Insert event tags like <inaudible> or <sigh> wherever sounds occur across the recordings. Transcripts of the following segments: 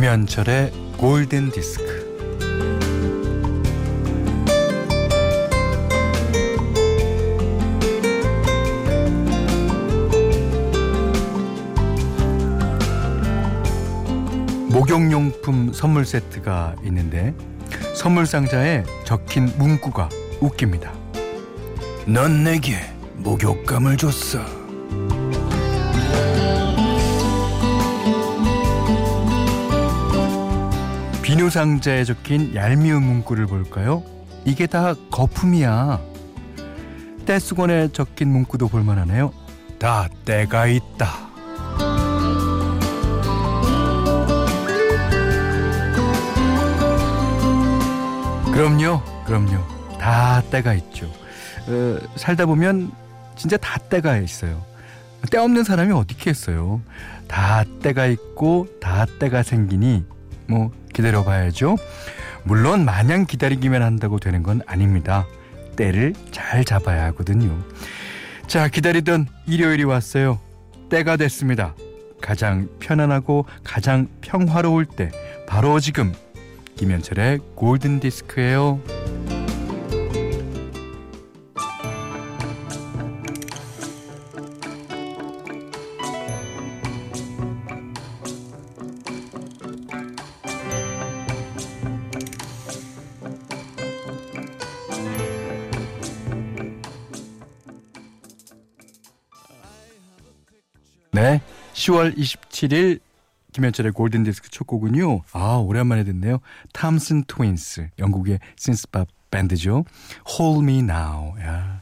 김현철의 골든 디스크. 목욕용품 선물 세트가 있는데 선물 상자에 적힌 문구가 웃깁니다. 넌 내게 목욕감을 줬어. 비누 상자에 적힌 얄미운 문구를 볼까요? 이게 다 거품이야. 떼수건에 적힌 문구도 볼만하네요. 다 때가 있다. 그럼요, 그럼요. 다 때가 있죠. 어, 살다 보면 진짜 다 때가 있어요. 때 없는 사람이 어디 있겠어요. 다 때가 있고 다 때가 생기니 뭐 기다려 봐야죠. 물론 마냥 기다리기만 한다고 되는 건 아닙니다. 때를 잘 잡아야 하거든요. 자, 기다리던 일요일이 왔어요. 때가 됐습니다. 가장 편안하고 가장 평화로울 때 바로 지금 김현철의 골든 디스크예요. 네. 10월 27일 김현철의 골든 디스크 첫 곡은요. 아, 오랜만에 듣네요. 탐슨 트윈스. 영국의 신스팝 밴드죠. Hold Me Now. 야.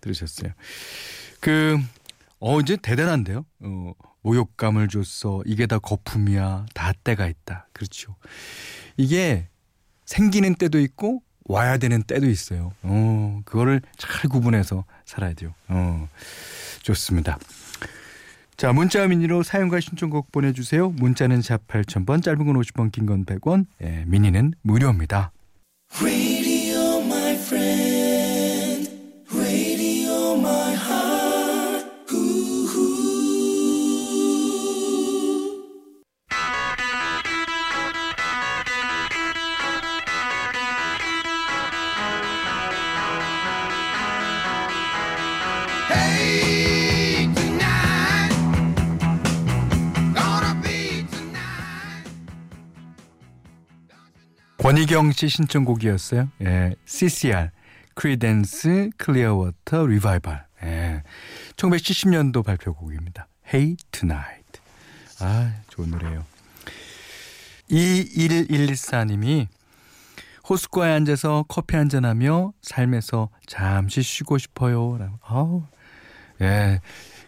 들으셨어요. 그 어, 이제 대단한데요. 어, 모욕감을 줬어. 이게 다 거품이야. 다 때가 있다. 그렇죠. 이게 생기는 때도 있고 와야 되는 때도 있어요. 어, 그거를 잘 구분해서 살아야 돼요. 어, 좋습니다. 자, 문자 미니로 사용과 신청곡 보내주세요. 문자는 샵 8000번, 짧은 건 50원, 긴 건 100원, 예, 미니는 무료입니다. 권희경 씨 신청곡이었어요. 예, CCR, Creedence Clearwater Revival. 예, 1970년도 발표곡입니다. Hey Tonight. 아, 좋은 노래예요. 2114님이 호숫가에 앉아서 커피 한잔하며 삶에서 잠시 쉬고 싶어요. 라고. 아우, 예.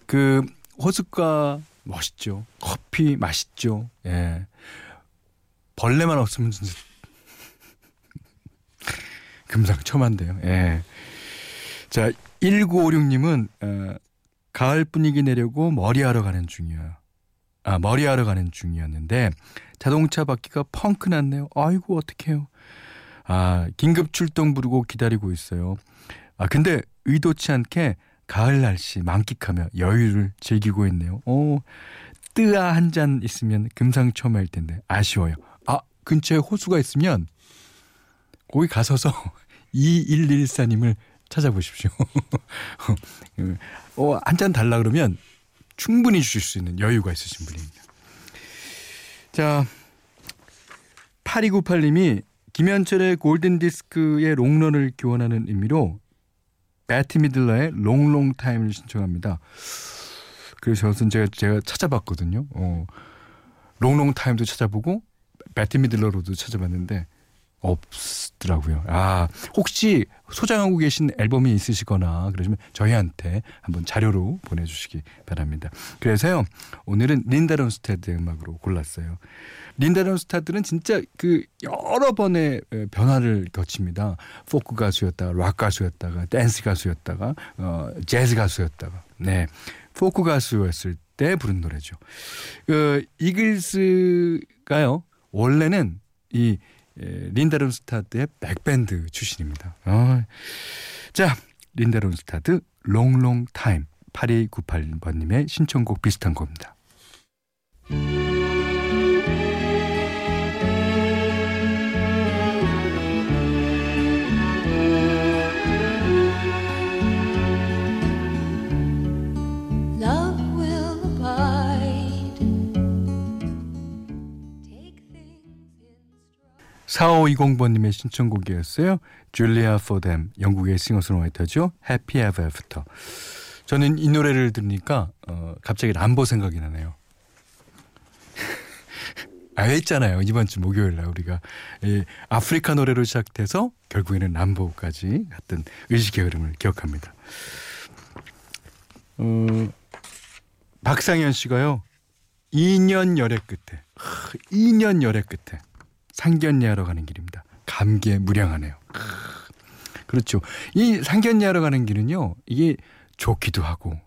그, 호숫가 멋있죠. 커피 맛있죠. 예. 벌레만 없으면 진짜 금상첨화인데요. 예. 자, 1956님은 어, 가을 분위기 내려고 머리하러 가는 중이에요. 아, 머리하러 가는 중이었는데 자동차 바퀴가 펑크 났네요. 아이고 어떡해요. 아, 긴급 출동 부르고 기다리고 있어요. 아, 근데 의도치 않게 가을 날씨 만끽하며 여유를 즐기고 있네요. 오, 뜨아 한 잔 있으면 금상첨화일 텐데 아쉬워요. 아, 근처에 호수가 있으면 거기 가서서 <laughs> 2114님을 찾아보십시오. <laughs> 어, 한 잔 달라 그러면 충분히 주실 수 있는 여유가 있으신 분입니다. 자, 8298님이 김현철의 골든디스크의 롱런을 기원하는 의미로 베티 미들러의 Long Long Time을 신청합니다. 그래서 저는 제가, 제가 찾아봤거든요. 어, Long Long Time도 찾아보고 베티 미들러로도 찾아봤는데 없더라고요. 아, 혹시 소장하고 계신 앨범이 있으시거나 그러시면 저희한테 한번 자료로 보내주시기 바랍니다. 그래서요, 오늘은 린다 론스태드 음악으로 골랐어요. 린다 론스태드는 진짜 그 여러 번의 변화를 거칩니다. 포크 가수였다가, 락 가수였다가, 댄스 가수였다가, 어, 재즈 가수였다가, 네. 포크 가수였을 때 부른 노래죠. 그, 이글스가요, 원래는 이 예, 린다 론스태드의 백밴드 출신입니다. 어. 자, 린다 론스태드 Long Long Time 8298번님의 신청곡 비슷한 겁니다. 4520번님의 신청곡이었어요. 줄리아 포뎀 영국의 싱어송라이터죠. Happy Ever After. 저는 이 노래를 들으니까 어, 갑자기 람보 생각이 나네요. <laughs> 아, 했잖아요. 이번 주 목요일 날 우리가 이 아프리카 노래로 시작돼서 결국에는 람보까지 갔던 의식의 흐름을 기억합니다. 어, 박상현 씨가요. 2년 열애 끝에 2년 열애 끝에 상견례하러 가는 길입니다. 감기에 무량하네요. 그렇죠. 이 상견례하러 가는 길은요. 이게 좋기도 하고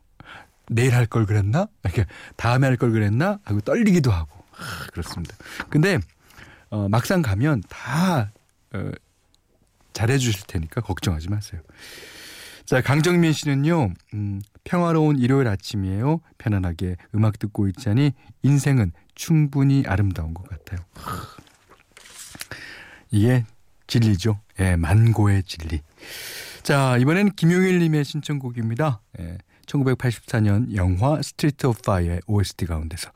내일 할 걸 그랬나? 이렇게 다음에 할 걸 그랬나? 하고 떨리기도 하고 그렇습니다. 근데 어, 막상 가면 다 어, 잘해 주실 테니까 걱정하지 마세요. 자, 강정민 씨는요, 음, 평화로운 일요일 아침이에요. 편안하게 음악 듣고 있자니 인생은 충분히 아름다운 것 같아요. 이게 진리죠. 예, 만고의 진리. 자, 이번엔 김용일 님의 신청곡입니다. 예, 1984년 영화 Street of Fire의 OST 가운데서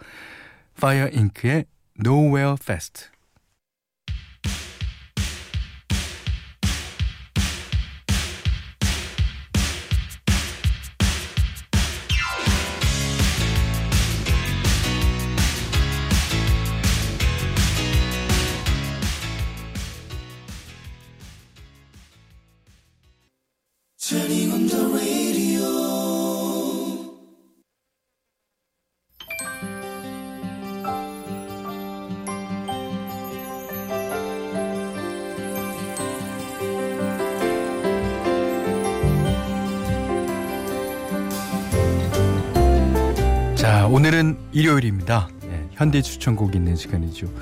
Fire Inc.의 Nowhere Fast. 오늘은 일요일입니다. 네, 현대 추천곡 있는 시간이죠.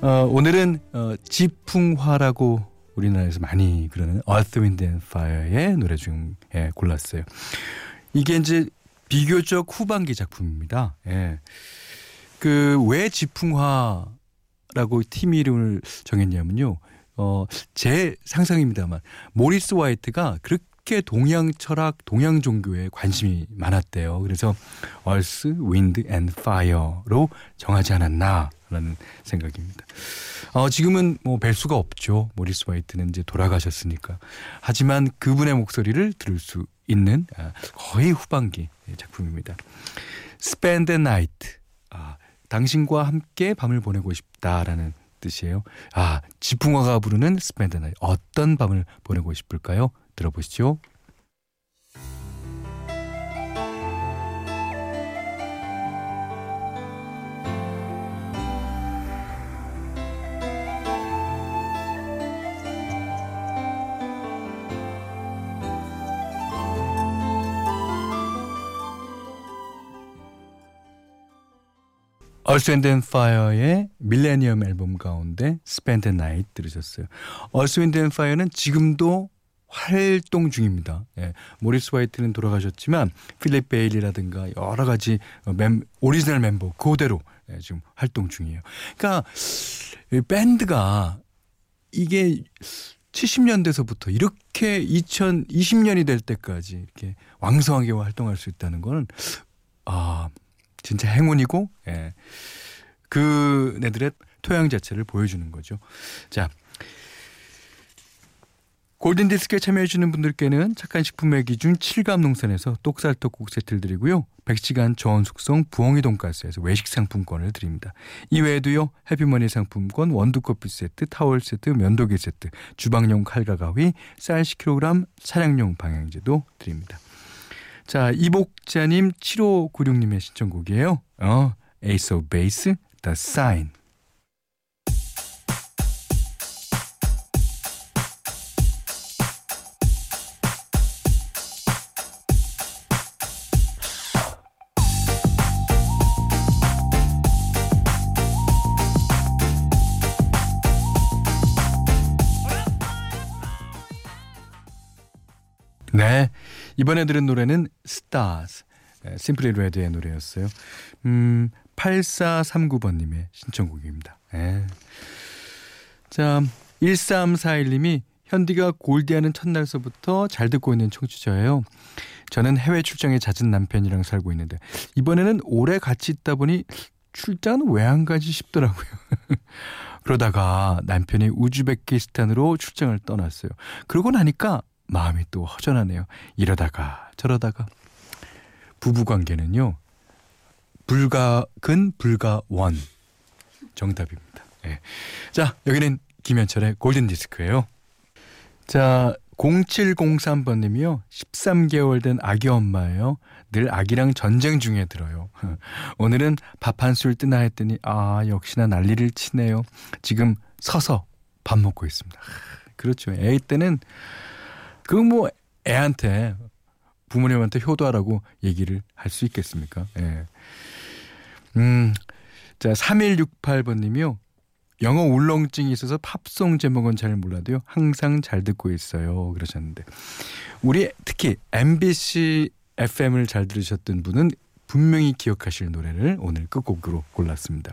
어, 오늘은 어, 지풍화라고 우리나라에서 많이 그러는 Earth, Wind and Fire의 노래 중에 골랐어요. 이게 이제 비교적 후반기 작품입니다. 예. 그왜 지풍화라고 팀 이름을 정했냐면요. 어, 제 상상입니다만 모리스 화이트가 그렇게 동양 철학, 동양 종교에 관심이 많았대요. 그래서 Earth, Wind and Fire로 정하지 않았나라는 생각입니다. 어, 지금은 뭐 뵐 수가 없죠. 모리스 화이트는 이제 돌아가셨으니까. 하지만 그분의 목소리를 들을 수 있는 아, 거의 후반기 작품입니다. Spend the night. 아, 당신과 함께 밤을 보내고 싶다라는 뜻이에요. 아, 지풍화가 부르는 Spend the night. 어떤 밤을 보내고 싶을까요? 들어보시죠. 얼스 앤드 파이어의 밀레니엄 앨범 가운데 스펜드 나이트 들으셨어요. Earth, Wind & Fire는 지금도 활동 중입니다. 예, 모리스 화이트는 돌아가셨지만 필립 베일리라든가 여러 가지 멤, 오리지널 멤버 그대로 예, 지금 활동 중이에요. 그러니까 밴드가 이게 70년대서부터 이렇게 2020년이 될 때까지 이렇게 왕성하게 활동할 수 있다는 거는 아 진짜 행운이고 예. 그네들의 토양 자체를 보여주는 거죠. 자 골든 디스크에 참여해주시는 분들께는 착한 식품의 기준 7감 농산에서 똑살떡국 세트를 드리고요. 100시간 저온 숙성 부엉이 돈가스에서 외식 상품권을 드립니다. 이외에도요. 해피머니 상품권, 원두커피 세트, 타월 세트, 면도기 세트, 주방용 칼과 가위, 쌀 10kg, 차량용 방향제도 드립니다. 자, 이복자님 7596님의 신청곡이에요. 어, Ace of Base, The Sign. 이번에 들은 노래는 Stars. 심플리 레드의 노래였어요. 음, 8439번님의 신청곡입니다. 네. 자, 1341님이 현디가 골디하는 첫날서부터 잘 듣고 있는 청취자예요. 저는 해외 출장에 잦은 남편이랑 살고 있는데 이번에는 오래 같이 있다 보니 출장은 왜 안 가지 싶더라고요. <laughs> 그러다가 남편이 우즈베키스탄으로 출장을 떠났어요. 그러고 나니까 마음이 또 허전하네요. 이러다가 저러다가 부부 관계는요. 불가근 불가원 정답입니다. 네. 자 여기는 김현철의 골든 디스크예요. 자 0703번 님이요. 13개월 된 아기 엄마예요. 늘 아기랑 전쟁 중에 들어요. <laughs> 오늘은 밥 한 술 뜨나 했더니 아 역시나 난리를 치네요. 지금 서서 밥 먹고 있습니다. 그렇죠. 애 때는 그 뭐 애한테 부모님한테 효도하라고 얘기를 할 수 있겠습니까? 예. 음, 자 3168번 님이요. 영어 울렁증이 있어서 팝송 제목은 잘 몰라도요. 항상 잘 듣고 있어요. 그러셨는데 우리 특히 MBC FM을 잘 들으셨던 분은 분명히 기억하실 노래를 오늘 끝곡으로 골랐습니다.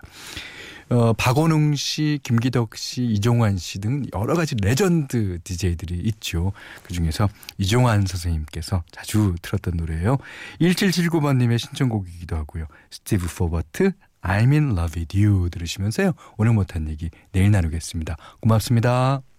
어, 박원웅 씨, 김기덕 씨, 이종환 씨 등 여러 가지 레전드 DJ들이 있죠. 그 중에서 이종환 선생님께서 자주 틀었던 노래예요. 1779번님의 신청곡이기도 하고요. 스티브 포버트, I'm in love with you 들으시면서요. 오늘 못한 얘기 내일 나누겠습니다. 고맙습니다.